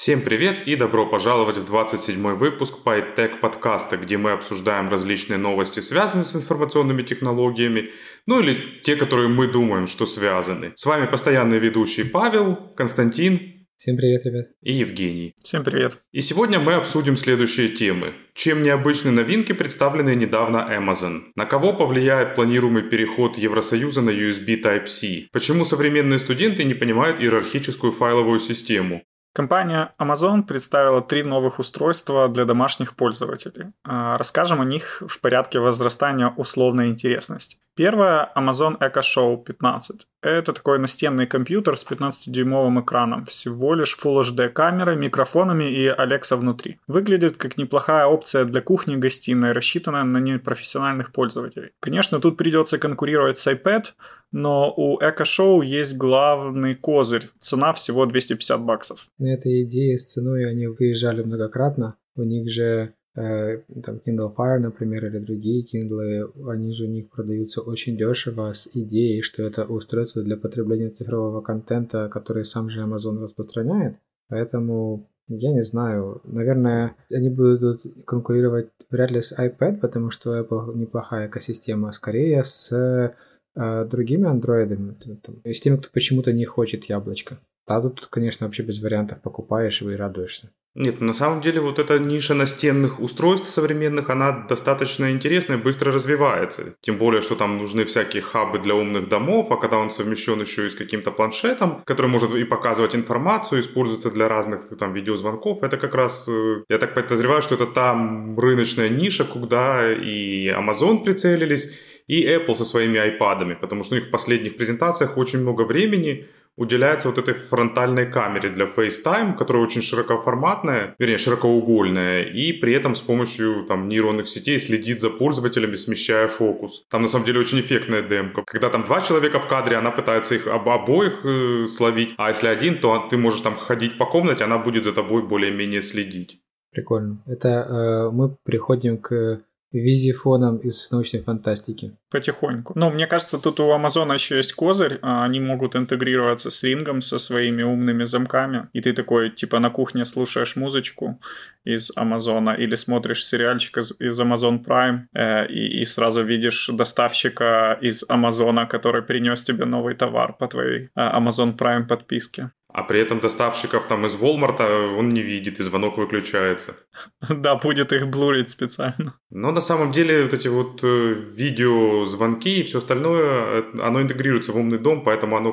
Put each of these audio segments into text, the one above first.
Всем привет и добро пожаловать в 27 выпуск PyTech подкаста, где мы обсуждаем различные новости, связанные с информационными технологиями, ну или те, которые мы думаем, что связаны. С вами постоянные ведущие Павел, Константин. Всем привет, ребят. И Евгений. Всем привет. И сегодня мы обсудим следующие темы. Чем необычны новинки, представленные недавно Amazon? На кого повлияет планируемый переход Евросоюза на USB Type-C? Почему современные студенты не понимают иерархическую файловую систему? Компания Amazon представила три новых устройства для домашних пользователей. А, расскажем о них в порядке возрастания условной интересности. Первое – Amazon Echo Show 15. Это такой настенный компьютер с 15-дюймовым экраном, всего лишь Full HD камерой, микрофонами и Alexa внутри. Выглядит как неплохая опция для кухни-гостиной, рассчитанная на непрофессиональных пользователей. Конечно, тут придется конкурировать с iPad, но у Echo Show есть главный козырь. Цена всего 250 баксов. На этой идее с ценой они выезжали многократно. У них же Э, там Kindle Fire, например, или другие Kindle, они же у них продаются очень дешево с идеей, что это устройство для потребления цифрового контента, который сам же Amazon распространяет. Поэтому я не знаю. Наверное, они будут конкурировать вряд ли с iPad, потому что Apple неплохая экосистема, а скорее с э, другими андроидами, с теми, кто почему-то не хочет яблочко. Да, тут, конечно, вообще без вариантов покупаешь и радуешься. Нет, на самом деле вот эта ниша настенных устройств современных, она достаточно интересная и быстро развивается. Тем более, что там нужны всякие хабы для умных домов, а когда он совмещен еще и с каким-то планшетом, который может и показывать информацию, используется для разных там видеозвонков, это как раз, э, я так подозреваю, что это та рыночная ниша, куда и Amazon прицелились, и Apple со своими iPad'ами, потому что у них в последних презентациях очень много времени уделяется вот этой фронтальной камере для FaceTime, которая очень широкоформатная, вернее, широкоугольная, и при этом с помощью там нейронных сетей следит за пользователями, смещая фокус. Там на самом деле очень эффектная демка. Когда там два человека в кадре, она пытается их об обоих э, словить, а если один, то ты можешь там ходить по комнате, она будет за тобой более-менее следить. Прикольно. Это э, мы приходим к визифоном из научной фантастики. Потихоньку. Но мне кажется, тут у Амазона еще есть козырь. А они могут интегрироваться с рингом, со своими умными замками. И ты такой, типа, на кухне слушаешь музычку из Амазона или смотришь сериальчик из, из Amazon Prime э, и, и сразу видишь доставщика из Амазона, который принес тебе новый товар по твоей э, Amazon Prime подписке. А при этом доставщиков там из Walmart он не видит, и звонок выключается. Да, будет их блурить специально. Но на самом деле вот эти вот э, видеозвонки и все остальное, э, оно интегрируется в умный дом, поэтому оно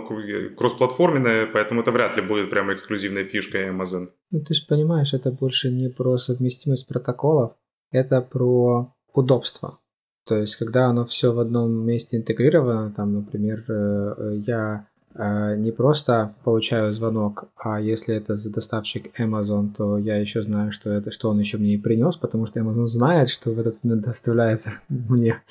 кроссплатформенное, поэтому это вряд ли будет прямо эксклюзивной фишкой Amazon. Ну ты же понимаешь, это больше не про совместимость протоколов, это про удобство. То есть, когда оно все в одном месте интегрировано, там, например, э, я а, не просто получаю звонок, а если это доставщик Amazon, то я еще знаю, что это, что он еще мне и принес, потому что Amazon знает, что в этот момент доставляется мне,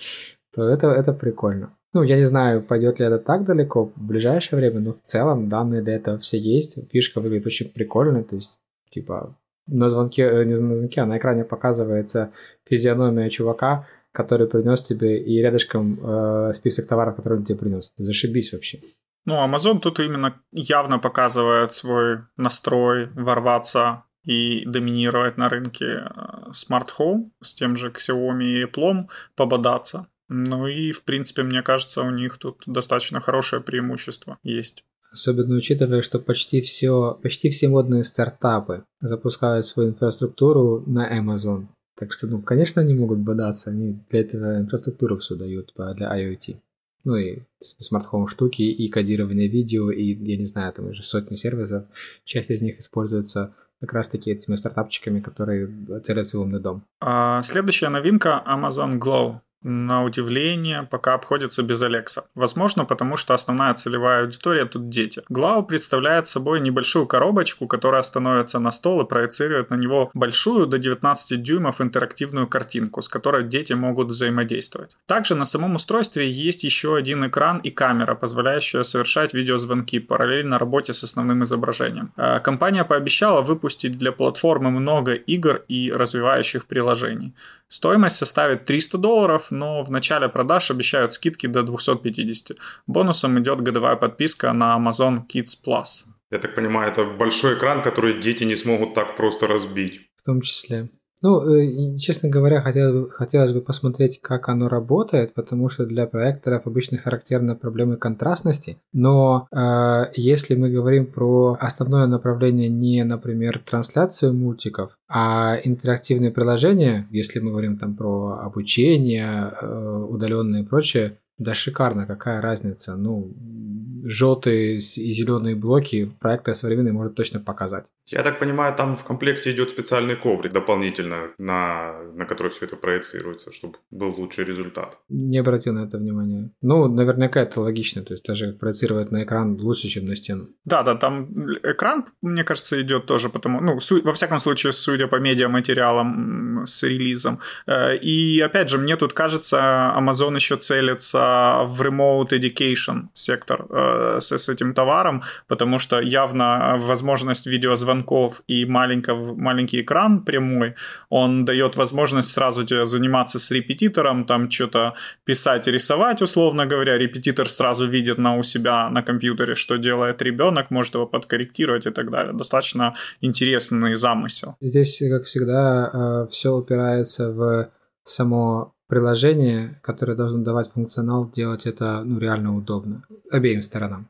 то это, это прикольно. Ну, я не знаю, пойдет ли это так далеко в ближайшее время, но в целом данные для этого все есть. Фишка выглядит очень прикольно, то есть, типа, на звонке, э, не на звонке, а на экране показывается физиономия чувака, который принес тебе, и рядышком э, список товаров, которые он тебе принес. Зашибись вообще. Ну, Amazon тут именно явно показывает свой настрой ворваться и доминировать на рынке э, Smart Home с тем же Xiaomi и Apple пободаться. Ну и, в принципе, мне кажется, у них тут достаточно хорошее преимущество есть. Особенно учитывая, что почти все, почти все модные стартапы запускают свою инфраструктуру на Amazon. Так что, ну, конечно, они могут бодаться, они для этого инфраструктуру все дают для IoT ну и smart home штуки, и кодирование видео, и, я не знаю, там уже сотни сервисов. Часть из них используется как раз-таки этими стартапчиками, которые целятся в умный дом. А, следующая новинка Amazon Glow. На удивление, пока обходится без Alexa. Возможно, потому что основная целевая аудитория тут дети. Glow представляет собой небольшую коробочку, которая становится на стол и проецирует на него большую до 19 дюймов интерактивную картинку, с которой дети могут взаимодействовать. Также на самом устройстве есть еще один экран и камера, позволяющая совершать видеозвонки параллельно работе с основным изображением. Э, компания пообещала выпустить для платформы много игр и развивающих приложений. Стоимость составит 300 долларов, но в начале продаж обещают скидки до 250. Бонусом идет годовая подписка на Amazon Kids Plus. Я так понимаю, это большой экран, который дети не смогут так просто разбить. В том числе. Ну, э, честно говоря, хотелось, хотелось бы посмотреть, как оно работает, потому что для проекторов обычно характерны проблемы контрастности. Но э, если мы говорим про основное направление не, например, трансляцию мультиков, а интерактивные приложения, если мы говорим там про обучение, э, удаленные и прочее, да шикарно, какая разница. Ну, желтые и зеленые блоки проекта современный может точно показать. Я так понимаю, там в комплекте идет специальный коврик дополнительно, на, на который все это проецируется, чтобы был лучший результат. Не обратил на это внимание. Ну, наверняка это логично, то есть даже проецировать на экран лучше, чем на стену. Да, да, там экран, мне кажется, идет тоже потому, ну, су- во всяком случае, судя по медиаматериалам с релизом. Э, и опять же, мне тут кажется, Amazon еще целится в remote education сектор э, с, с этим товаром, потому что явно возможность видеозвонка звонков и маленький экран прямой, он дает возможность сразу тебе заниматься с репетитором, там что-то писать рисовать, условно говоря. Репетитор сразу видит на у себя на компьютере, что делает ребенок, может его подкорректировать и так далее. Достаточно интересный замысел. Здесь, как всегда, э, все упирается в само приложение, которое должно давать функционал, делать это ну, реально удобно обеим сторонам.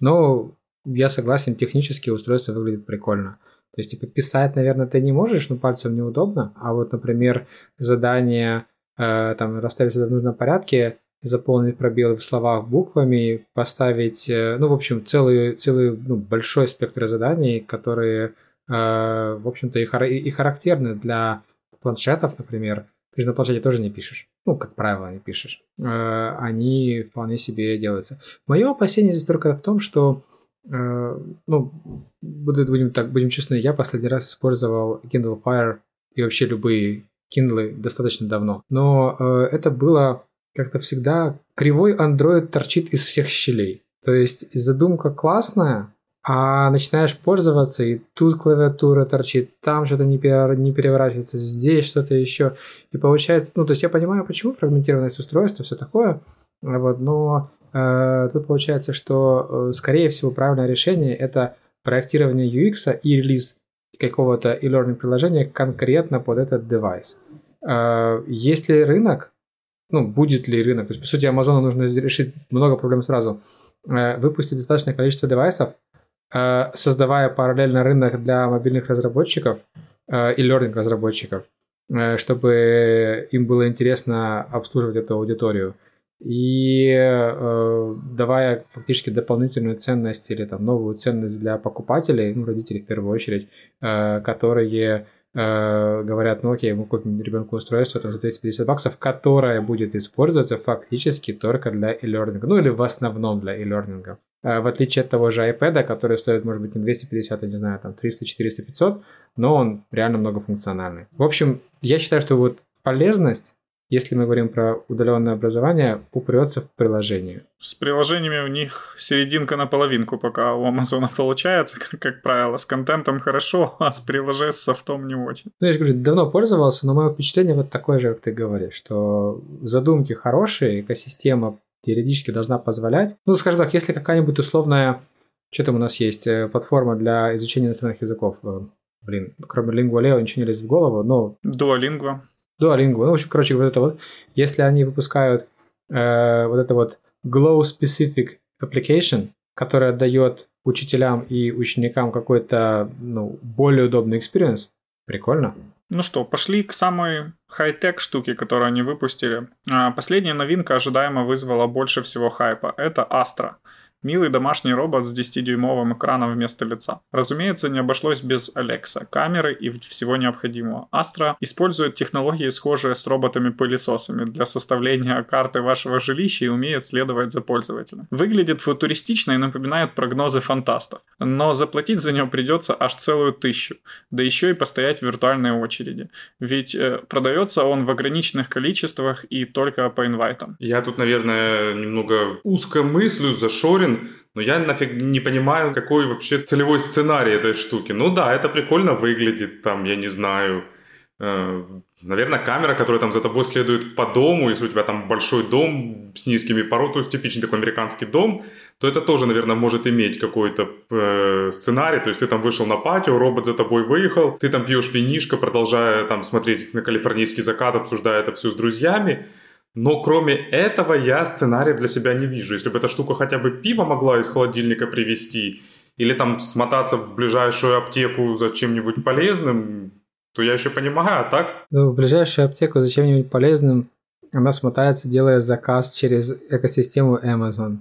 Но я согласен, технически устройство выглядит прикольно. То есть, типа, писать, наверное, ты не можешь, но пальцем неудобно. А вот, например, задание э, там расставить это в нужном порядке, заполнить пробелы в словах буквами, поставить, э, ну, в общем, целый, целый ну, большой спектр заданий, которые, э, в общем-то, и, хар- и характерны для планшетов, например. Ты же на планшете тоже не пишешь. Ну, как правило, не пишешь. Э, они вполне себе делаются. Мое опасение здесь только в том, что Э, ну, будем так, будем честны, я последний раз использовал Kindle Fire и вообще любые Kindle достаточно давно. Но э, это было как-то всегда кривой Android торчит из всех щелей. То есть задумка классная, а начинаешь пользоваться, и тут клавиатура торчит, там что-то не, пере, не переворачивается, здесь что-то еще. И получается, ну, то есть я понимаю, почему фрагментированность устройства, все такое, вот, но тут получается, что, э, скорее всего, правильное решение – это проектирование UX и релиз какого-то e-learning приложения конкретно под этот девайс. Э, есть ли рынок, ну, будет ли рынок, то есть, по сути, Amazon нужно решить много проблем сразу, выпустить достаточное количество девайсов, создавая параллельно рынок для мобильных разработчиков и learning разработчиков, чтобы им было интересно обслуживать эту аудиторию и э, давая фактически дополнительную ценность или там новую ценность для покупателей, ну, родителей в первую очередь, э, которые э, говорят, ну окей, мы купим ребенку устройство там, за 250 баксов, которое будет использоваться фактически только для e-learning, ну или в основном для e-learning. Э, в отличие от того же iPad, который стоит, может быть, не 250, а не знаю, там 300, 400, 500, но он реально многофункциональный. В общем, я считаю, что вот полезность если мы говорим про удаленное образование, упрется в приложение. С приложениями у них серединка на половинку пока у Амазона получается, как, как правило. С контентом хорошо, а с приложением с софтом не очень. Ну, я же говорю, давно пользовался, но мое впечатление вот такое же, как ты говоришь, что задумки хорошие, экосистема теоретически должна позволять. Ну, скажем так, если какая-нибудь условная, что там у нас есть, э, платформа для изучения иностранных языков, э, блин, кроме Lingua ничего не лезет в голову, но... Duolingo. Duolingo. Ну, в общем, короче, вот это вот. Если они выпускают э, вот это вот Glow Specific Application, которая дает учителям и ученикам какой-то ну, более удобный experience, прикольно. Ну что, пошли к самой хай-тек штуке, которую они выпустили. А, последняя новинка ожидаемо вызвала больше всего хайпа. Это Astra. Милый домашний робот с 10-дюймовым экраном вместо лица. Разумеется, не обошлось без Alexa, камеры и всего необходимого. Astra использует технологии, схожие с роботами-пылесосами для составления карты вашего жилища и умеет следовать за пользователем. Выглядит футуристично и напоминает прогнозы фантастов. Но заплатить за него придется аж целую тысячу. Да еще и постоять в виртуальной очереди. Ведь э, продается он в ограниченных количествах и только по инвайтам. Я тут, наверное, немного узко мыслю, зашорен, но я нафиг не понимаю, какой вообще целевой сценарий этой штуки. Ну да, это прикольно выглядит, там, я не знаю, э, наверное, камера, которая там за тобой следует по дому, если у тебя там большой дом с низкими породами, то есть типичный такой американский дом, то это тоже, наверное, может иметь какой-то э, сценарий, то есть ты там вышел на патио, робот за тобой выехал, ты там пьешь винишко, продолжая там смотреть на калифорнийский закат, обсуждая это все с друзьями, но кроме этого я сценариев для себя не вижу. Если бы эта штука хотя бы пиво могла из холодильника привезти, или там смотаться в ближайшую аптеку за чем-нибудь полезным, то я еще понимаю, а так? Ну, в ближайшую аптеку за чем-нибудь полезным она смотается, делая заказ через экосистему Amazon.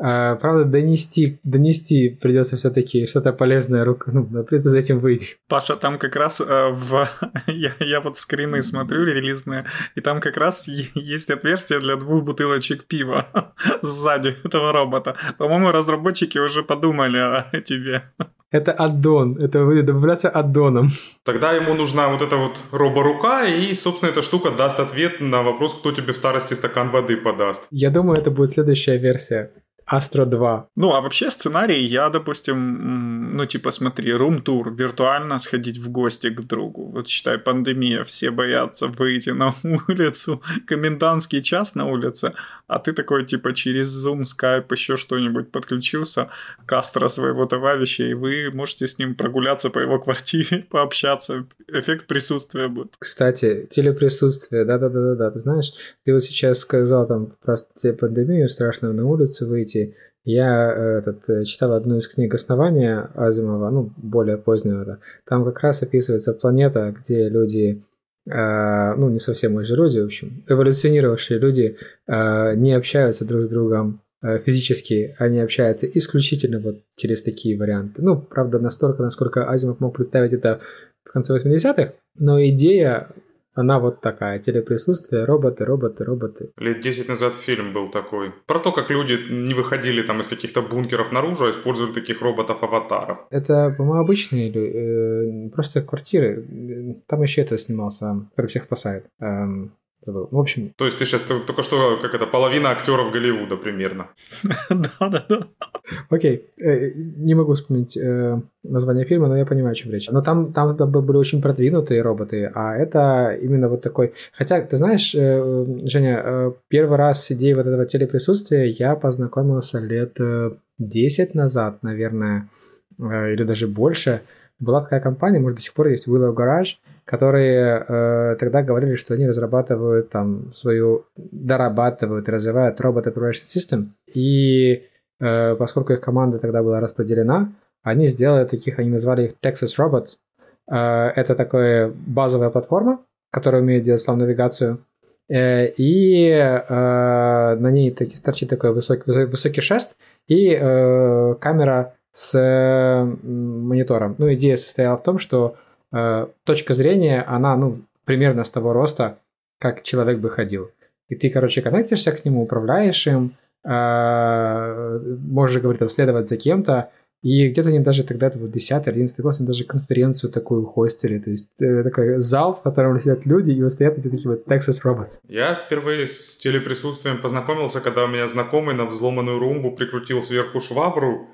А, правда, донести, донести придется все-таки что-то полезное руку, ну, придется за этим выйти. Паша, там как раз э, в... я, я вот скрины смотрю релизные, и там как раз есть отверстие для двух бутылочек пива сзади этого робота. По-моему, разработчики уже подумали о тебе. Это аддон, это будет добавляться аддоном. Тогда ему нужна вот эта вот роборука, и, собственно, эта штука даст ответ на вопрос, кто тебе в старости стакан воды подаст. Я думаю, это будет следующая версия. Астро 2. Ну, а вообще сценарий, я, допустим, ну, типа, смотри, рум-тур, виртуально сходить в гости к другу. Вот считай, пандемия, все боятся выйти на улицу, комендантский час на улице, а ты такой, типа, через Zoom, Skype, еще что-нибудь подключился к Астро своего товарища, и вы можете с ним прогуляться по его квартире, пообщаться. Эффект присутствия будет. Кстати, телеприсутствие, да-да-да-да, ты знаешь, ты вот сейчас сказал там про пандемию, страшно на улицу выйти, кстати, я этот, э, читал одну из книг основания Азимова, ну, более позднего, да. Там как раз описывается планета, где люди, э, ну, не совсем уже люди, в общем, эволюционировавшие люди э, не общаются друг с другом э, физически, они общаются исключительно вот через такие варианты. Ну, правда, настолько, насколько Азимов мог представить это в конце 80-х, но идея она вот такая, телеприсутствие, роботы, роботы, роботы. Лет 10 назад фильм был такой. Про то, как люди не выходили там из каких-то бункеров наружу, а использовали таких роботов-аватаров. Это, по-моему, обычные э, просто квартиры. Там еще это снимался, который всех спасает. Эм, забыл. Ну, в общем... То есть ты сейчас только что, как это, половина актеров Голливуда примерно. Да-да-да. Окей. Э, не могу вспомнить э, название фильма, но я понимаю, о чем речь. Но там, там были очень продвинутые роботы, а это именно вот такой... Хотя, ты знаешь, э, Женя, первый раз с идеей вот этого телеприсутствия я познакомился лет 10 назад, наверное, или даже больше. Была такая компания, может, до сих пор есть Willow Garage, которые э, тогда говорили, что они разрабатывают там свою, дорабатывают развивают робот operation system. И э, поскольку их команда тогда была распределена, они сделали таких, они назвали их Texas Robots. Э, это такая базовая платформа, которая умеет делать слав навигацию. Э, и э, на ней таки, торчит такой высокий, высокий шест и э, камера с монитором. Ну, идея состояла в том, что э, точка зрения, она, ну, примерно с того роста, как человек бы ходил. И ты, короче, коннектишься к нему, управляешь им, э, можешь, говорить, там, следовать за кем-то, и где-то они даже тогда, это вот 10-11 год, они даже конференцию такую хостили, то есть э, такой зал, в котором сидят люди, и вот стоят эти такие вот Texas Robots. Я впервые с телеприсутствием познакомился, когда у меня знакомый на взломанную румбу прикрутил сверху швабру,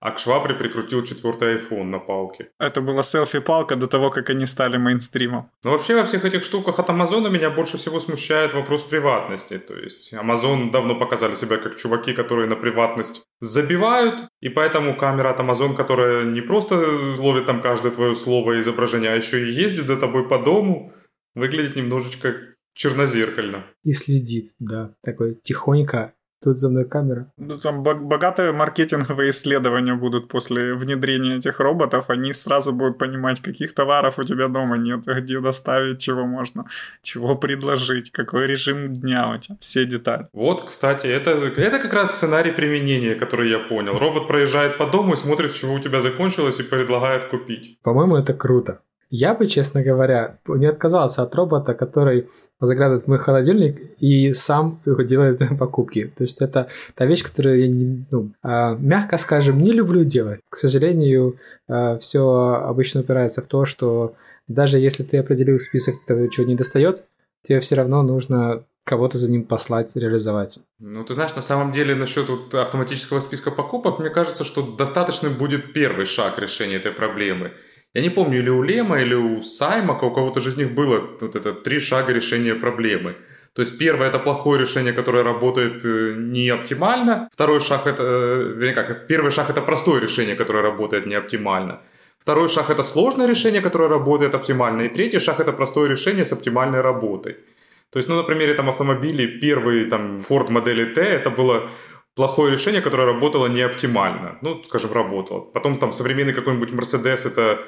а к швабре прикрутил четвертый iPhone на палке. Это была селфи-палка до того, как они стали мейнстримом. Но вообще во всех этих штуках от Амазона меня больше всего смущает вопрос приватности. То есть Amazon давно показали себя как чуваки, которые на приватность забивают, и поэтому камера от Amazon, которая не просто ловит там каждое твое слово и изображение, а еще и ездит за тобой по дому, выглядит немножечко чернозеркально. И следит, да, такой тихонько тут за мной камера. Ну, там богатые маркетинговые исследования будут после внедрения этих роботов. Они сразу будут понимать, каких товаров у тебя дома нет, где доставить, чего можно, чего предложить, какой режим дня у тебя, все детали. Вот, кстати, это, это как раз сценарий применения, который я понял. Робот проезжает по дому и смотрит, чего у тебя закончилось, и предлагает купить. По-моему, это круто. Я бы, честно говоря, не отказался от робота, который заглядывает в мой холодильник и сам делает покупки. То есть это та вещь, которую я, не, ну, э, мягко скажем, не люблю делать. К сожалению, э, все обычно упирается в то, что даже если ты определил список того, чего не достает, тебе все равно нужно кого-то за ним послать, реализовать. Ну, ты знаешь, на самом деле насчет вот автоматического списка покупок, мне кажется, что достаточным будет первый шаг решения этой проблемы – я не помню, или у Лема, или у Саймака, у кого-то же из них было вот это три шага решения проблемы. То есть первое это плохое решение, которое работает э, не оптимально. Второй шаг это, э, вернее как, первый шаг это простое решение, которое работает не оптимально. Второй шаг это сложное решение, которое работает оптимально. И третий шаг это простое решение с оптимальной работой. То есть, ну, на примере там автомобилей, первый там Ford модели T, это было плохое решение, которое работало не оптимально. Ну, скажем, работало. Потом там современный какой-нибудь Mercedes это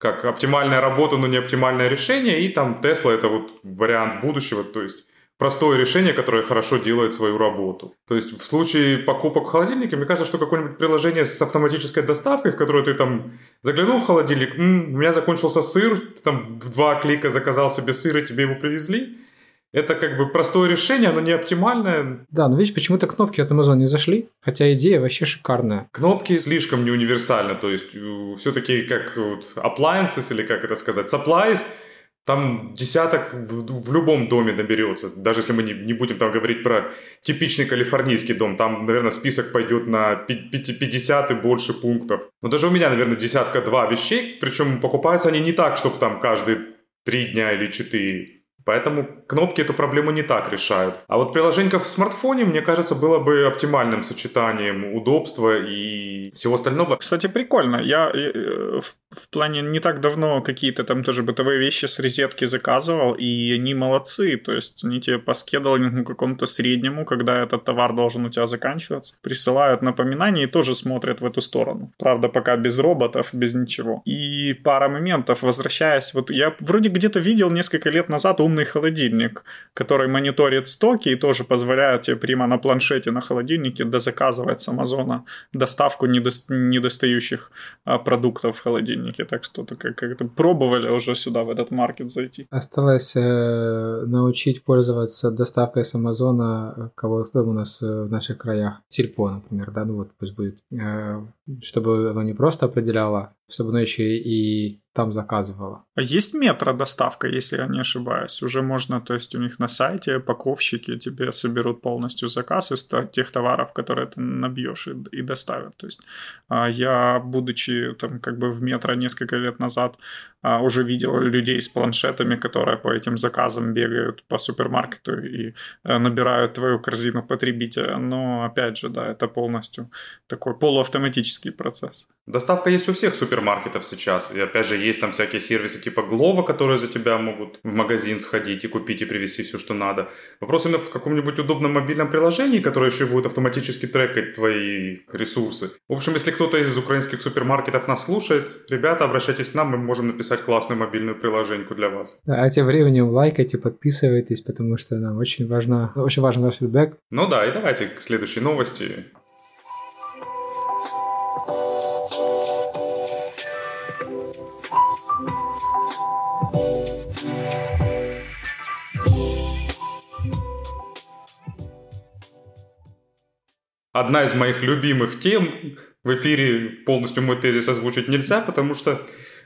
как оптимальная работа, но не оптимальное решение, и там Tesla это вот вариант будущего, то есть простое решение, которое хорошо делает свою работу. То есть в случае покупок в холодильнике, мне кажется, что какое-нибудь приложение с автоматической доставкой, в которое ты там заглянул в холодильник, м-м, у меня закончился сыр, ты там в два клика заказал себе сыр, и тебе его привезли, это как бы простое решение, оно не оптимальное. Да, но видишь, почему-то кнопки от Amazon не зашли, хотя идея вообще шикарная. Кнопки слишком не универсальны, то есть э, все-таки как вот appliances или как это сказать, supplies, там десяток в, в любом доме наберется. Даже если мы не, не будем там говорить про типичный калифорнийский дом, там, наверное, список пойдет на 50 и больше пунктов. Но даже у меня, наверное, десятка-два вещей, причем покупаются они не так, чтобы там каждые три дня или четыре. Поэтому кнопки эту проблему не так решают. А вот приложение в смартфоне, мне кажется, было бы оптимальным сочетанием удобства и всего остального. Кстати, прикольно. Я э, в, в плане не так давно какие-то там тоже бытовые вещи с розетки заказывал, и они молодцы. То есть они тебе по скедулингу какому-то среднему, когда этот товар должен у тебя заканчиваться, присылают напоминания и тоже смотрят в эту сторону. Правда, пока без роботов, без ничего. И пара моментов, возвращаясь, вот я вроде где-то видел несколько лет назад умный холодильник, который мониторит стоки и тоже позволяет тебе прямо на планшете на холодильнике дозаказывать с Амазона доставку недо- недостающих а, продуктов в холодильнике. Так что то как- как-то пробовали уже сюда, в этот маркет зайти. Осталось э, научить пользоваться доставкой с Амазона э, кого у нас э, в наших краях. Сельпо, например, да, ну вот пусть будет. Э, чтобы оно не просто определяло, чтобы оно еще и там заказывала. А есть метро-доставка, если я не ошибаюсь? Уже можно, то есть у них на сайте паковщики тебе соберут полностью заказ из тех товаров, которые ты набьешь и, и доставят. То есть а, я, будучи там как бы в метро несколько лет назад, а, уже видел людей с планшетами, которые по этим заказам бегают по супермаркету и э, набирают твою корзину потребителя. Но опять же, да, это полностью такой полуавтоматический процесс. Доставка есть у всех супермаркетов сейчас. И опять же, есть там всякие сервисы типа Глова, которые за тебя могут в магазин сходить и купить и привезти все, что надо. Вопрос именно в каком-нибудь удобном мобильном приложении, которое еще будет автоматически трекать твои ресурсы. В общем, если кто-то из украинских супермаркетов нас слушает, ребята, обращайтесь к нам, мы можем написать классную мобильную приложеньку для вас. Да, а тем временем лайкайте, подписывайтесь, потому что нам очень важно, очень важен ваш фидбэк. Ну да, и давайте к следующей новости. Одна из моих любимых тем. В эфире полностью мой тезис озвучить нельзя, потому что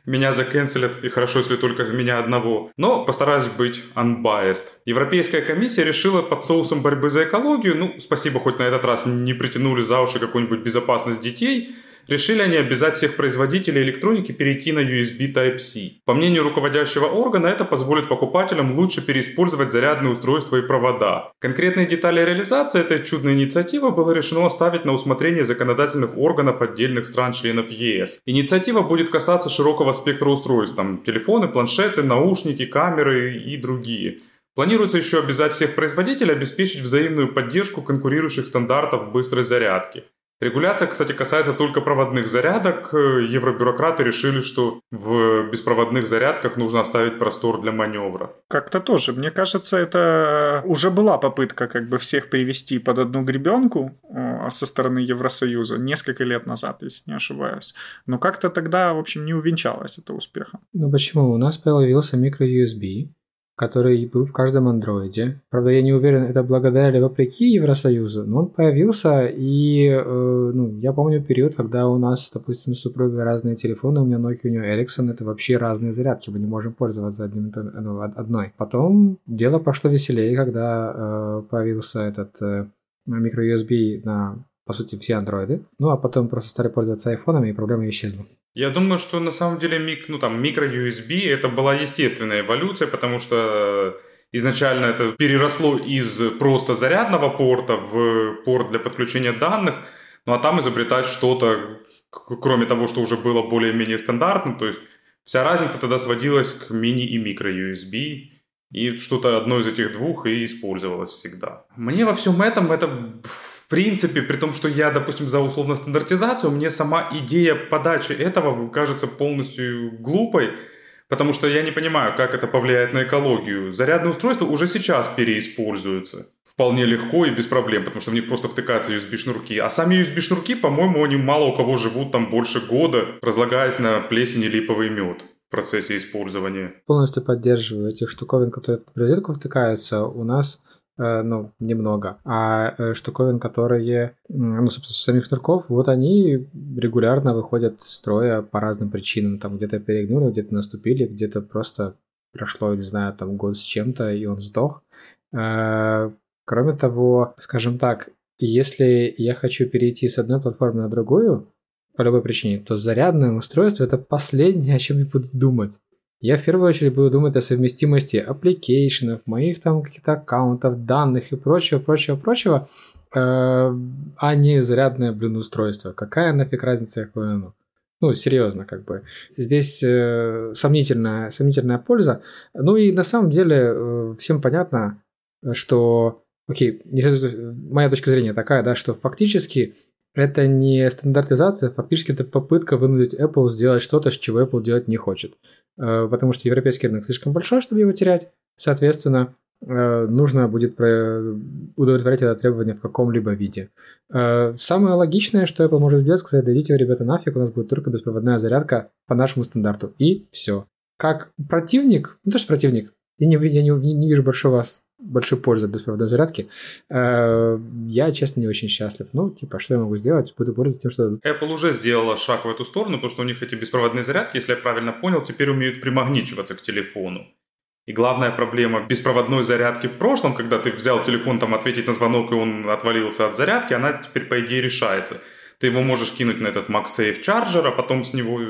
меня заканцелят, и хорошо, если только меня одного. Но постараюсь быть unbiased. Европейская комиссия решила под соусом борьбы за экологию, ну, спасибо, хоть на этот раз не притянули за уши какую-нибудь безопасность детей, решили они обязать всех производителей электроники перейти на USB Type-C. По мнению руководящего органа, это позволит покупателям лучше переиспользовать зарядные устройства и провода. Конкретные детали реализации этой чудной инициативы было решено оставить на усмотрение законодательных органов отдельных стран-членов ЕС. Инициатива будет касаться широкого спектра устройств, там телефоны, планшеты, наушники, камеры и другие. Планируется еще обязать всех производителей обеспечить взаимную поддержку конкурирующих стандартов быстрой зарядки. Регуляция, кстати, касается только проводных зарядок. Евробюрократы решили, что в беспроводных зарядках нужно оставить простор для маневра. Как-то тоже. Мне кажется, это уже была попытка как бы всех привести под одну гребенку э, со стороны Евросоюза несколько лет назад, если не ошибаюсь. Но как-то тогда, в общем, не увенчалось это успехом. Ну почему? У нас появился микро-USB, который был в каждом андроиде. Правда, я не уверен, это благодаря или вопреки Евросоюзу, но он появился, и э, ну, я помню период, когда у нас, допустим, с супругой разные телефоны, у меня Nokia, у нее Ericsson, это вообще разные зарядки, мы не можем пользоваться одним, ну, одной. Потом дело пошло веселее, когда э, появился этот э, микро-USB на по сути, все андроиды. Ну, а потом просто стали пользоваться айфонами, и проблема исчезла. Я думаю, что на самом деле мик, ну, там, микро-USB это была естественная эволюция, потому что изначально это переросло из просто зарядного порта в порт для подключения данных, ну а там изобретать что-то, кроме того, что уже было более-менее стандартным, то есть вся разница тогда сводилась к мини и микро-USB, и что-то одно из этих двух и использовалось всегда. Мне во всем этом это в принципе, при том, что я, допустим, за условно стандартизацию, мне сама идея подачи этого кажется полностью глупой, потому что я не понимаю, как это повлияет на экологию. Зарядные устройства уже сейчас переиспользуются вполне легко и без проблем, потому что в них просто втыкаются USB-шнурки. А сами USB-шнурки, по-моему, они мало у кого живут там больше года, разлагаясь на плесень и липовый мед в процессе использования. Полностью поддерживаю этих штуковин, которые в розетку втыкаются. У нас ну, немного. А э, штуковин, которые, ну, собственно, самих шнурков, вот они регулярно выходят из строя по разным причинам. Там где-то перегнули, где-то наступили, где-то просто прошло, не знаю, там год с чем-то, и он сдох. Э, кроме того, скажем так, если я хочу перейти с одной платформы на другую, по любой причине, то зарядное устройство это последнее, о чем я буду думать. Я в первую очередь буду думать о совместимости application ов, моих там каких-то аккаунтов, данных и прочего, прочего, прочего, э, а не зарядное, блин, устройство. Какая нафиг разница, какое оно? Ну, серьезно, как бы. Здесь э, сомнительная, сомнительная польза. Ну и на самом деле э, всем понятно, что, окей, моя точка зрения такая, да, что фактически это не стандартизация, фактически это попытка вынудить Apple сделать что-то, с чего Apple делать не хочет. Э, потому что европейский рынок слишком большой, чтобы его терять. Соответственно, э, нужно будет удовлетворять это требование в каком-либо виде. Э, самое логичное, что Apple может сделать, сказать, дадите, ребята, нафиг, у нас будет только беспроводная зарядка по нашему стандарту. И все. Как противник, ну тоже противник, я не, я не, не вижу большого большой пользы от беспроводной зарядки. Э, я, честно, не очень счастлив. Ну, типа, что я могу сделать? Буду пользоваться тем, что... Apple уже сделала шаг в эту сторону, потому что у них эти беспроводные зарядки, если я правильно понял, теперь умеют примагничиваться к телефону. И главная проблема беспроводной зарядки в прошлом, когда ты взял телефон там ответить на звонок, и он отвалился от зарядки, она теперь, по идее, решается. Ты его можешь кинуть на этот MagSafe Charger, а потом с него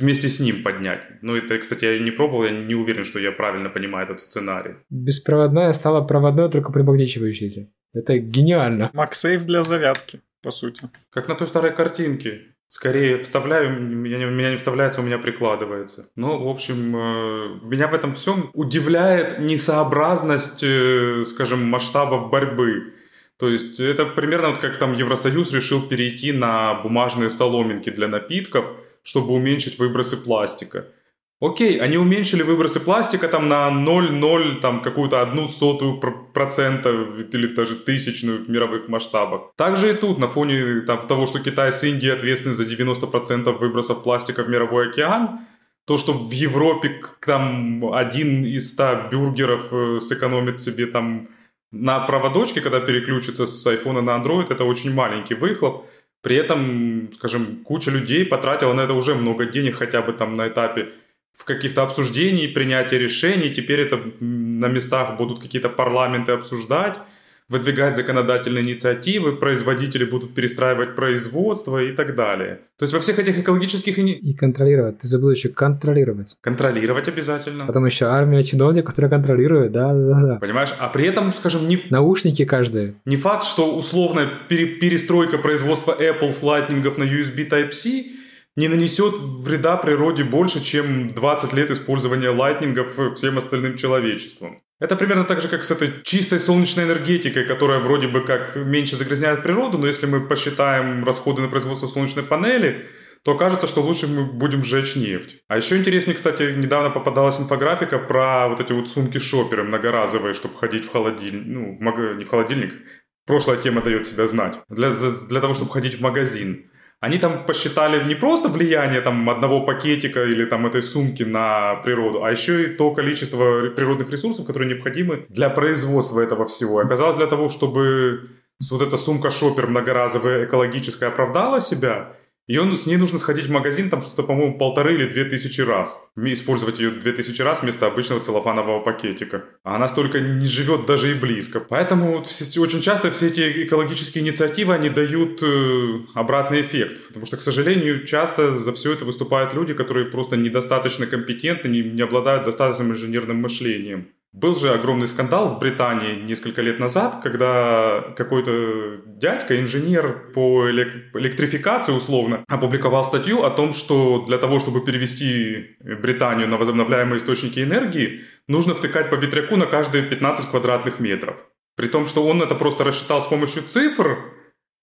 вместе с ним поднять. Ну, это, кстати, я не пробовал, я не уверен, что я правильно понимаю этот сценарий. Беспроводная стала проводной, только примагничивающейся. Это гениально. MagSafe для зарядки, по сути. Как на той старой картинке. Скорее вставляю, меня, меня не вставляется, у меня прикладывается. Ну, в общем, э, меня в этом всем удивляет несообразность, э, скажем, масштабов борьбы. То есть это примерно вот как там Евросоюз решил перейти на бумажные соломинки для напитков – чтобы уменьшить выбросы пластика. Окей, они уменьшили выбросы пластика там на 0,0, там какую-то одну сотую процента или даже тысячную в мировых масштабах. Также и тут на фоне там, того, что Китай с Индией ответственны за 90% выбросов пластика в мировой океан, то, что в Европе там один из ста бюргеров э, сэкономит себе там на проводочке, когда переключится с iPhone на Android, это очень маленький выхлоп. При этом, скажем, куча людей потратила на это уже много денег хотя бы там на этапе в каких-то обсуждений, принятия решений. Теперь это на местах будут какие-то парламенты обсуждать выдвигать законодательные инициативы, производители будут перестраивать производство и так далее. То есть во всех этих экологических... И контролировать. Ты забыл еще контролировать. Контролировать обязательно. Потом еще армия чиновников, которые контролируют, да, да, да. Понимаешь? А при этом, скажем, не... Наушники каждые. Не факт, что условная пере- перестройка производства Apple с лайтнингов на USB Type-C не нанесет вреда природе больше, чем 20 лет использования лайтнингов всем остальным человечеством. Это примерно так же, как с этой чистой солнечной энергетикой, которая вроде бы как меньше загрязняет природу, но если мы посчитаем расходы на производство солнечной панели, то кажется, что лучше мы будем сжечь нефть. А еще интереснее, кстати, недавно попадалась инфографика про вот эти вот сумки-шоперы многоразовые, чтобы ходить в холодильник, ну, не в холодильник, прошлая тема дает себя знать, для, для того, чтобы ходить в магазин. Они там посчитали не просто влияние там одного пакетика или там этой сумки на природу, а еще и то количество природных ресурсов, которые необходимы для производства этого всего. И оказалось, для того, чтобы вот эта сумка-шопер многоразовая экологическая оправдала себя, и он, с ней нужно сходить в магазин, там что-то, по-моему, полторы или две тысячи раз. Использовать ее две тысячи раз вместо обычного целлофанового пакетика. А она столько не живет даже и близко. Поэтому вот все, очень часто все эти экологические инициативы, они дают э, обратный эффект. Потому что, к сожалению, часто за все это выступают люди, которые просто недостаточно компетентны, не, не обладают достаточным инженерным мышлением. Был же огромный скандал в Британии несколько лет назад, когда какой-то дядька, инженер по электрификации условно, опубликовал статью о том, что для того, чтобы перевести Британию на возобновляемые источники энергии, нужно втыкать по ветряку на каждые 15 квадратных метров. При том, что он это просто рассчитал с помощью цифр,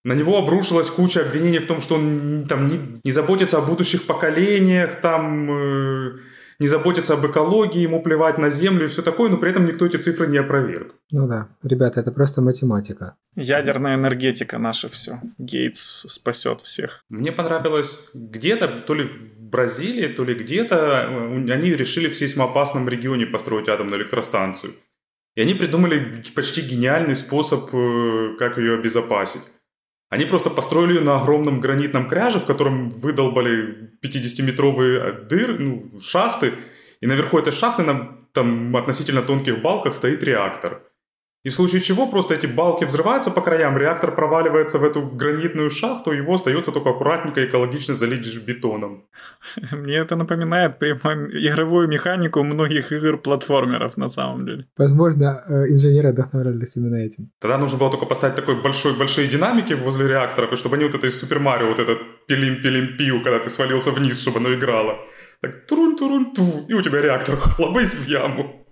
на него обрушилась куча обвинений в том, что он там не, не заботится о будущих поколениях, там... Э, не заботится об экологии, ему плевать на землю и все такое, но при этом никто эти цифры не опроверг. Ну да, ребята, это просто математика. Ядерная энергетика наша все. Гейтс спасет всех. Мне понравилось где-то, то ли в Бразилии, то ли где-то, э, они решили в сейсмоопасном регионе построить атомную электростанцию. И они придумали почти гениальный способ, э, как ее обезопасить. Они просто построили ее на огромном гранитном кряже, в котором выдолбали 50-метровые дыр, ну, шахты, и наверху этой шахты на там относительно тонких балках стоит реактор. И в случае чего просто эти балки взрываются по краям, реактор проваливается в эту гранитную шахту, его остается только аккуратненько экологично залить бетоном. Мне это напоминает прямо игровую механику многих игр-платформеров на самом деле. Возможно, э, инженеры вдохновлялись именно этим. Тогда нужно было только поставить такой большой-большие динамики возле реакторов, и чтобы они вот это из Супер Марио, вот этот пилим-пилим-пиу, когда ты свалился вниз, чтобы оно играло. Так турун-турун-ту, и у тебя реактор хлобысь в яму.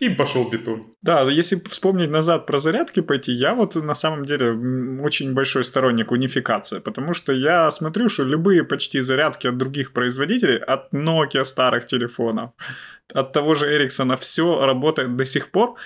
И пошел бетон. Да, если вспомнить назад про зарядки пойти, я вот на самом деле очень большой сторонник унификации, потому что я смотрю, что любые почти зарядки от других производителей, от Nokia старых телефонов, от того же Ericsson, все работает до сих пор,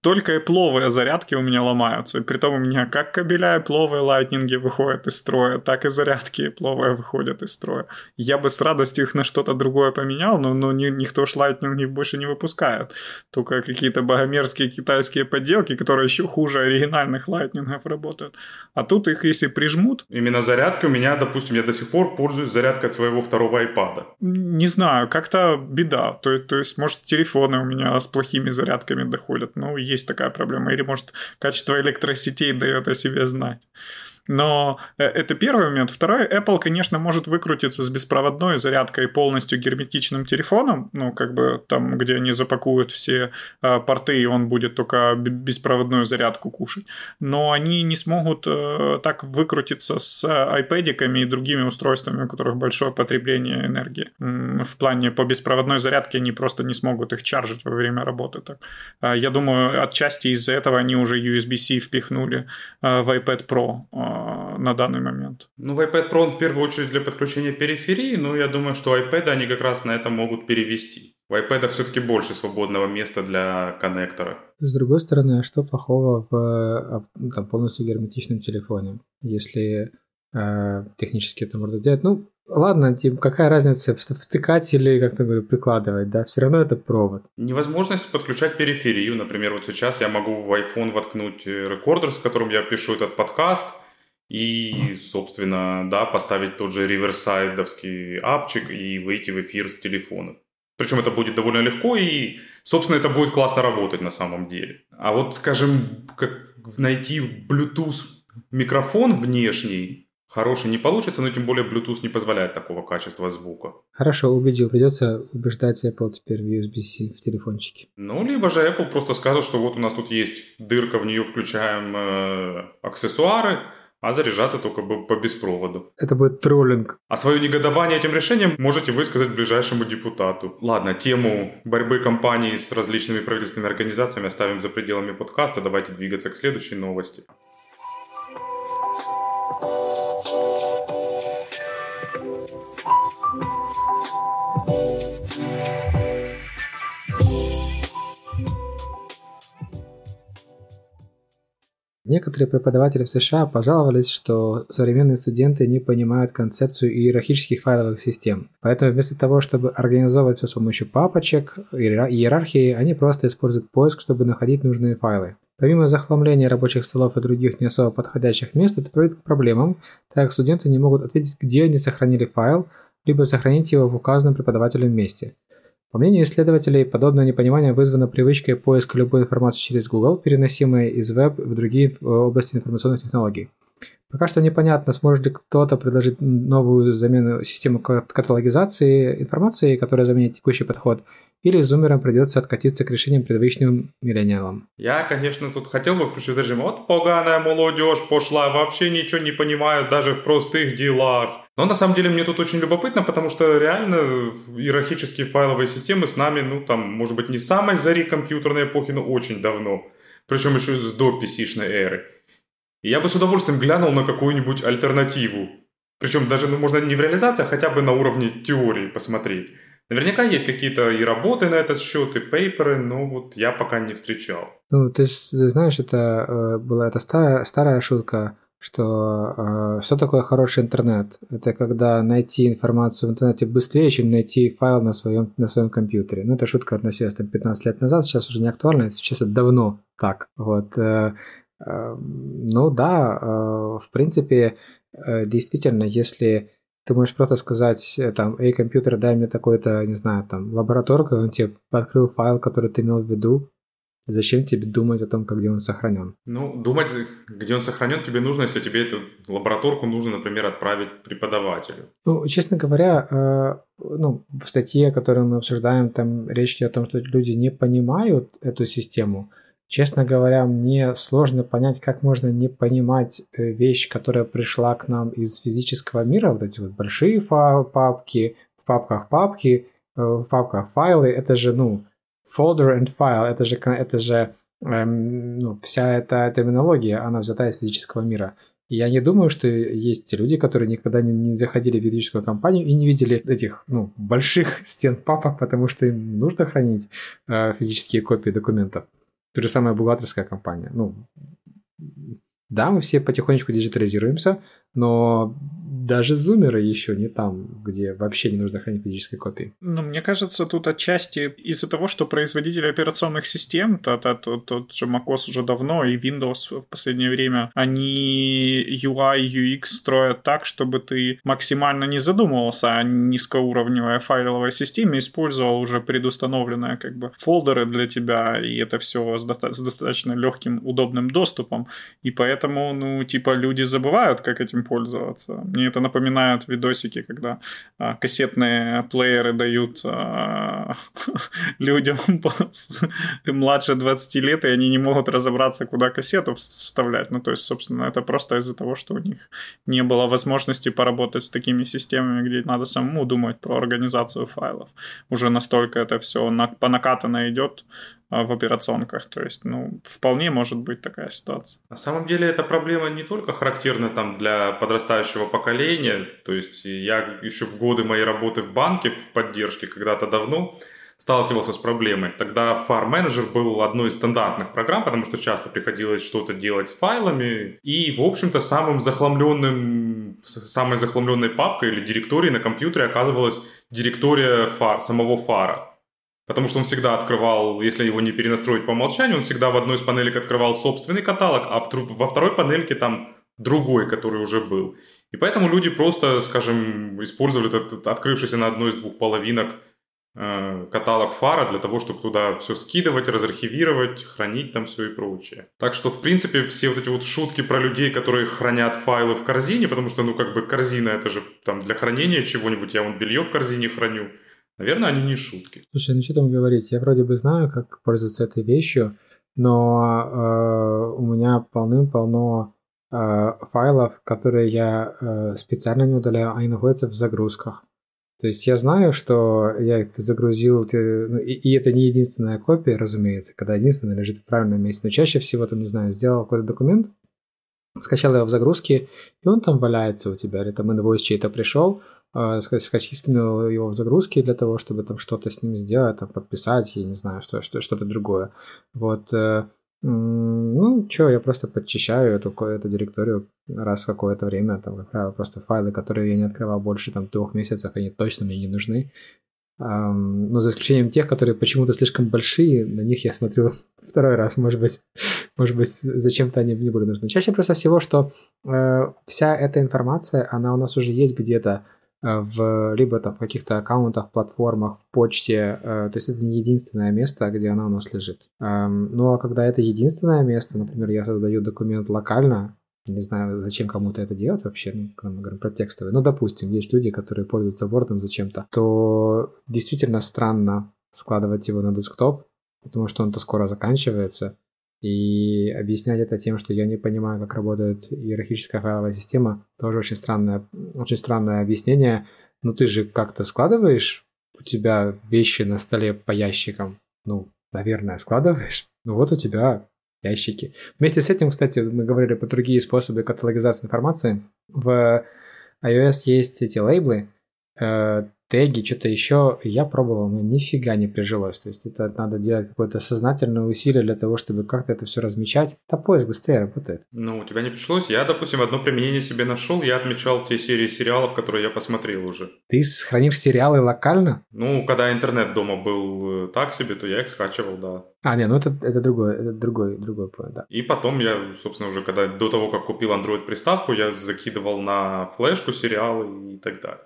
только Apple зарядки у меня ломаются. И притом у меня как кабеля Apple лайтнинги выходят из строя, так и зарядки Apple выходят из строя. Я бы с радостью их на что-то другое поменял, но, но ни, никто ж лайтнинги больше не выпускает. Только какие-то богомерзкие китайские подделки, которые еще хуже оригинальных лайтнингов работают. А тут их если прижмут... Именно зарядки у меня, допустим, я до сих пор пользуюсь зарядкой от своего второго iPad. Не знаю, как-то беда. То, то есть, может, телефоны у меня с плохими зарядками доходят. Ну, есть такая проблема. Или, может, качество электросетей дает о себе знать. Но э, это первый момент. Второй, Apple, конечно, может выкрутиться с беспроводной зарядкой полностью герметичным телефоном, ну, как бы там, где они запакуют все э, порты, и он будет только беспроводную зарядку кушать. Но они не смогут э, так выкрутиться с iPad и другими устройствами, у которых большое потребление энергии. В плане по беспроводной зарядке они просто не смогут их чаржить во время работы. Так. Я думаю, отчасти из-за этого они уже USB-C впихнули в iPad Pro на данный момент. Ну, в iPad Pro он в первую очередь для подключения периферии, но я думаю, что iPad они как раз на это могут перевести. В iPad все-таки больше свободного места для коннектора. С другой стороны, а что плохого в а, там, полностью герметичном телефоне, если э, технически это можно сделать? Ну, ладно, типа, какая разница, втыкать или, как-то говорю, прикладывать, да, все равно это провод. Невозможность подключать периферию, например, вот сейчас я могу в iPhone воткнуть э, рекордер, с которым я пишу этот подкаст, и, собственно, да, поставить тот же риверсайдовский апчик и выйти в эфир с телефона. Причем это будет довольно легко и, собственно, это будет классно работать на самом деле. А вот, скажем, как найти Bluetooth микрофон внешний, хороший не получится, но тем более Bluetooth не позволяет такого качества звука. Хорошо, убедил. Придется убеждать Apple теперь в USB-C в телефончике. Ну, либо же Apple просто скажет, что вот у нас тут есть дырка, в нее включаем э, аксессуары, а заряжаться только по беспроводу. Это будет троллинг. А свое негодование этим решением можете высказать ближайшему депутату. Ладно, тему борьбы компаний с различными правительственными организациями оставим за пределами подкаста. Давайте двигаться к следующей новости. Некоторые преподаватели в США пожаловались, что современные студенты не понимают концепцию иерархических файловых систем. Поэтому вместо того, чтобы организовывать все с помощью папочек, иерархии, они просто используют поиск, чтобы находить нужные файлы. Помимо захламления рабочих столов и других не особо подходящих мест, это приводит к проблемам, так как студенты не могут ответить, где они сохранили файл, либо сохранить его в указанном преподавателем месте. По мнению исследователей, подобное непонимание вызвано привычкой поиска любой информации через Google, переносимой из веб в другие э, области информационных технологий. Пока что непонятно, сможет ли кто-то предложить новую замену систему каталогизации информации, которая заменит текущий подход, или зумерам придется откатиться к решениям предвычным миллениалам. Я, конечно, тут хотел бы включить режим. Вот поганая молодежь пошла, вообще ничего не понимают даже в простых делах. Но на самом деле мне тут очень любопытно, потому что реально иерархические файловые системы с нами, ну там, может быть, не самой зари компьютерной эпохи, но очень давно. Причем еще с до PC-шной эры. И я бы с удовольствием глянул на какую-нибудь альтернативу. Причем даже, ну, можно не в реализации, а хотя бы на уровне теории посмотреть. Наверняка есть какие-то и работы на этот счет, и пейперы, но вот я пока не встречал. Ну, ты, ты знаешь, это э, была эта старая, старая шутка, что э, что такое хороший интернет? Это когда найти информацию в интернете быстрее, чем найти файл на своем, на своем компьютере. Ну, эта шутка относилась там 15 лет назад, сейчас уже не актуальна, сейчас это давно так. Вот. Э, э, ну да, э, в принципе, э, действительно, если ты можешь просто сказать, э, там, эй, компьютер, дай мне такой-то, не знаю, там, лабораторку, он тебе открыл файл, который ты имел в виду, Зачем тебе думать о том, как где он сохранен? Ну, думать, где он сохранен, тебе нужно, если тебе эту лабораторку нужно, например, отправить преподавателю. Ну, честно говоря, э, ну, в статье, которую мы обсуждаем, там речь идет о том, что люди не понимают эту систему. Честно говоря, мне сложно понять, как можно не понимать э, вещь, которая пришла к нам из физического мира, вот эти вот большие папки, в папках папки, э, в папках файлы, это же, ну, folder and file, это же, это же эм, ну, вся эта терминология, она взята из физического мира. И я не думаю, что есть люди, которые никогда не, не заходили в юридическую компанию и не видели этих ну, больших стен папок, потому что им нужно хранить э, физические копии документов. То же самое бухгалтерская компания. Ну, да, мы все потихонечку диджитализируемся, но даже зумеры еще не там, где вообще не нужно хранить физической копии. Ну, мне кажется, тут отчасти из-за того, что производители операционных систем, тот, тот, тот же macOS уже давно и Windows в последнее время, они UI, UX строят так, чтобы ты максимально не задумывался о низкоуровневой файловой системе, использовал уже предустановленные как бы фолдеры для тебя, и это все с, доста- с достаточно легким, удобным доступом. И поэтому, ну, типа, люди забывают, как этим пользоваться. Мне это напоминают видосики, когда а, кассетные плееры дают а, людям младше 20 лет, и они не могут разобраться, куда кассету вставлять. Ну, то есть, собственно, это просто из-за того, что у них не было возможности поработать с такими системами, где надо самому думать про организацию файлов. Уже настолько это все на, по накатанной идет, в операционках. То есть, ну, вполне может быть такая ситуация. На самом деле эта проблема не только характерна там для подрастающего поколения. То есть я еще в годы моей работы в банке в поддержке когда-то давно сталкивался с проблемой. Тогда File Manager был одной из стандартных программ, потому что часто приходилось что-то делать с файлами. И, в общем-то, самым захламленным, самой захламленной папкой или директорией на компьютере оказывалась директория фар, самого фара. Потому что он всегда открывал, если его не перенастроить по умолчанию, он всегда в одной из панелек открывал собственный каталог, а во второй панельке там другой, который уже был. И поэтому люди просто, скажем, использовали этот открывшийся на одной из двух половинок э, каталог фара для того, чтобы туда все скидывать, разархивировать, хранить там все и прочее. Так что, в принципе, все вот эти вот шутки про людей, которые хранят файлы в корзине, потому что, ну, как бы корзина это же там для хранения чего-нибудь, я вон белье в корзине храню, Наверное, они не шутки. Слушай, ну что там говорить? Я вроде бы знаю, как пользоваться этой вещью, но э, у меня полным-полно э, файлов, которые я э, специально не удаляю, они находятся в загрузках. То есть я знаю, что я это загрузил, ну, и, и это не единственная копия, разумеется, когда единственная лежит в правильном месте. Но чаще всего, там, не знаю, сделал какой-то документ, скачал его в загрузке, и он там валяется у тебя, или там инвойс чей-то пришел, э, скинул его в загрузке для того, чтобы там что-то с ним сделать, там, подписать, я не знаю, что, что, что-то другое. Вот, э, ну, что, я просто подчищаю эту, эту директорию раз какое-то время, там, как правило, просто файлы, которые я не открывал больше там двух месяцев, они точно мне не нужны. Um, ну, за исключением тех, которые почему-то слишком большие, на них я смотрю второй раз, может быть, может быть, зачем-то они мне были нужны. Чаще просто всего, что э, вся эта информация, она у нас уже есть где-то в либо там в каких-то аккаунтах, платформах, в почте, э, то есть это не единственное место, где она у нас лежит. Эм, ну а когда это единственное место, например, я создаю документ локально, не знаю, зачем кому-то это делать вообще, ну, когда мы говорим про текстовые. Ну, допустим, есть люди, которые пользуются Word зачем-то, то действительно странно складывать его на десктоп, потому что он то скоро заканчивается, и объяснять это тем, что я не понимаю, как работает иерархическая файловая система, тоже очень странное, очень странное объяснение. Но ты же как-то складываешь у тебя вещи на столе по ящикам? Ну, наверное, складываешь. Ну вот у тебя ящики. Вместе с этим, кстати, мы говорили про другие способы каталогизации информации. В iOS есть эти лейблы, теги, что-то еще. Я пробовал, но нифига не прижилось. То есть это надо делать какое-то сознательное усилие для того, чтобы как-то это все размечать. Да поиск быстрее работает. Ну, у тебя не пришлось. Я, допустим, одно применение себе нашел. Я отмечал те серии сериалов, которые я посмотрел уже. Ты хранишь сериалы локально? Ну, когда интернет дома был э, так себе, то я их скачивал, да. А, не, ну это, это другой, это другой, другой point, да. И потом я, собственно, уже когда до того, как купил Android-приставку, я закидывал на флешку сериалы и так далее.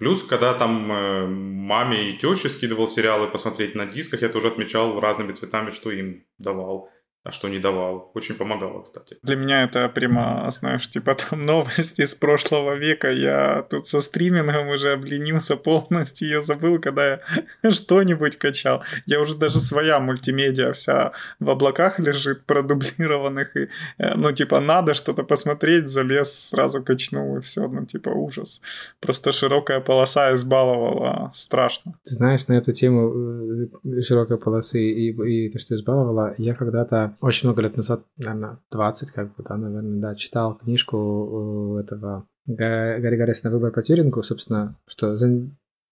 Плюс, когда там э, маме и теще скидывал сериалы посмотреть на дисках, я тоже отмечал разными цветами, что им давал а что не давал. Очень помогало, кстати. Для меня это прямо, знаешь, типа там новости с прошлого века. Я тут со стримингом уже обленился полностью. Я забыл, когда я что-нибудь качал. Я уже даже своя мультимедиа вся в облаках лежит, продублированных. И, э, ну, типа, надо что-то посмотреть, залез, сразу качнул, и все. Ну, типа, ужас. Просто широкая полоса избаловала. Страшно. Ты знаешь, на эту тему э, широкой полосы и, и то, что избаловала, я когда-то очень много лет назад, наверное, 20, как бы, да, наверное, да, читал книжку этого Гарри Гаррис на выбор по Тюрингу, собственно, что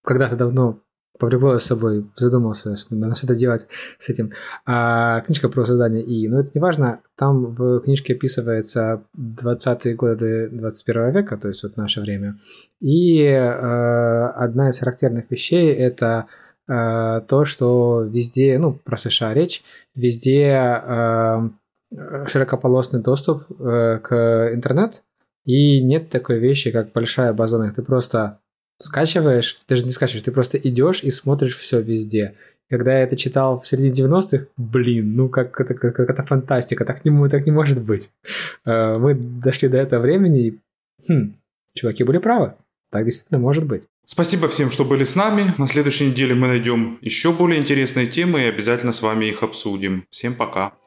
когда-то давно повлекло с собой, задумался, что надо что-то делать с этим. А, книжка про создание И, но это не важно, там в книжке описывается 20-е годы 21 века, то есть вот наше время. И э, одна из характерных вещей это э, то, что везде, ну, про США речь, везде э, широкополосный доступ э, к интернет, и нет такой вещи, как большая база данных. Ты просто скачиваешь, ты же не скачиваешь, ты просто идешь и смотришь все везде. Когда я это читал в середине 90-х, блин, ну как это, как это фантастика, так не, так не может быть. Э, мы дошли до этого времени, и хм, чуваки были правы. Так действительно может быть. Спасибо всем, что были с нами. На следующей неделе мы найдем еще более интересные темы и обязательно с вами их обсудим. Всем пока.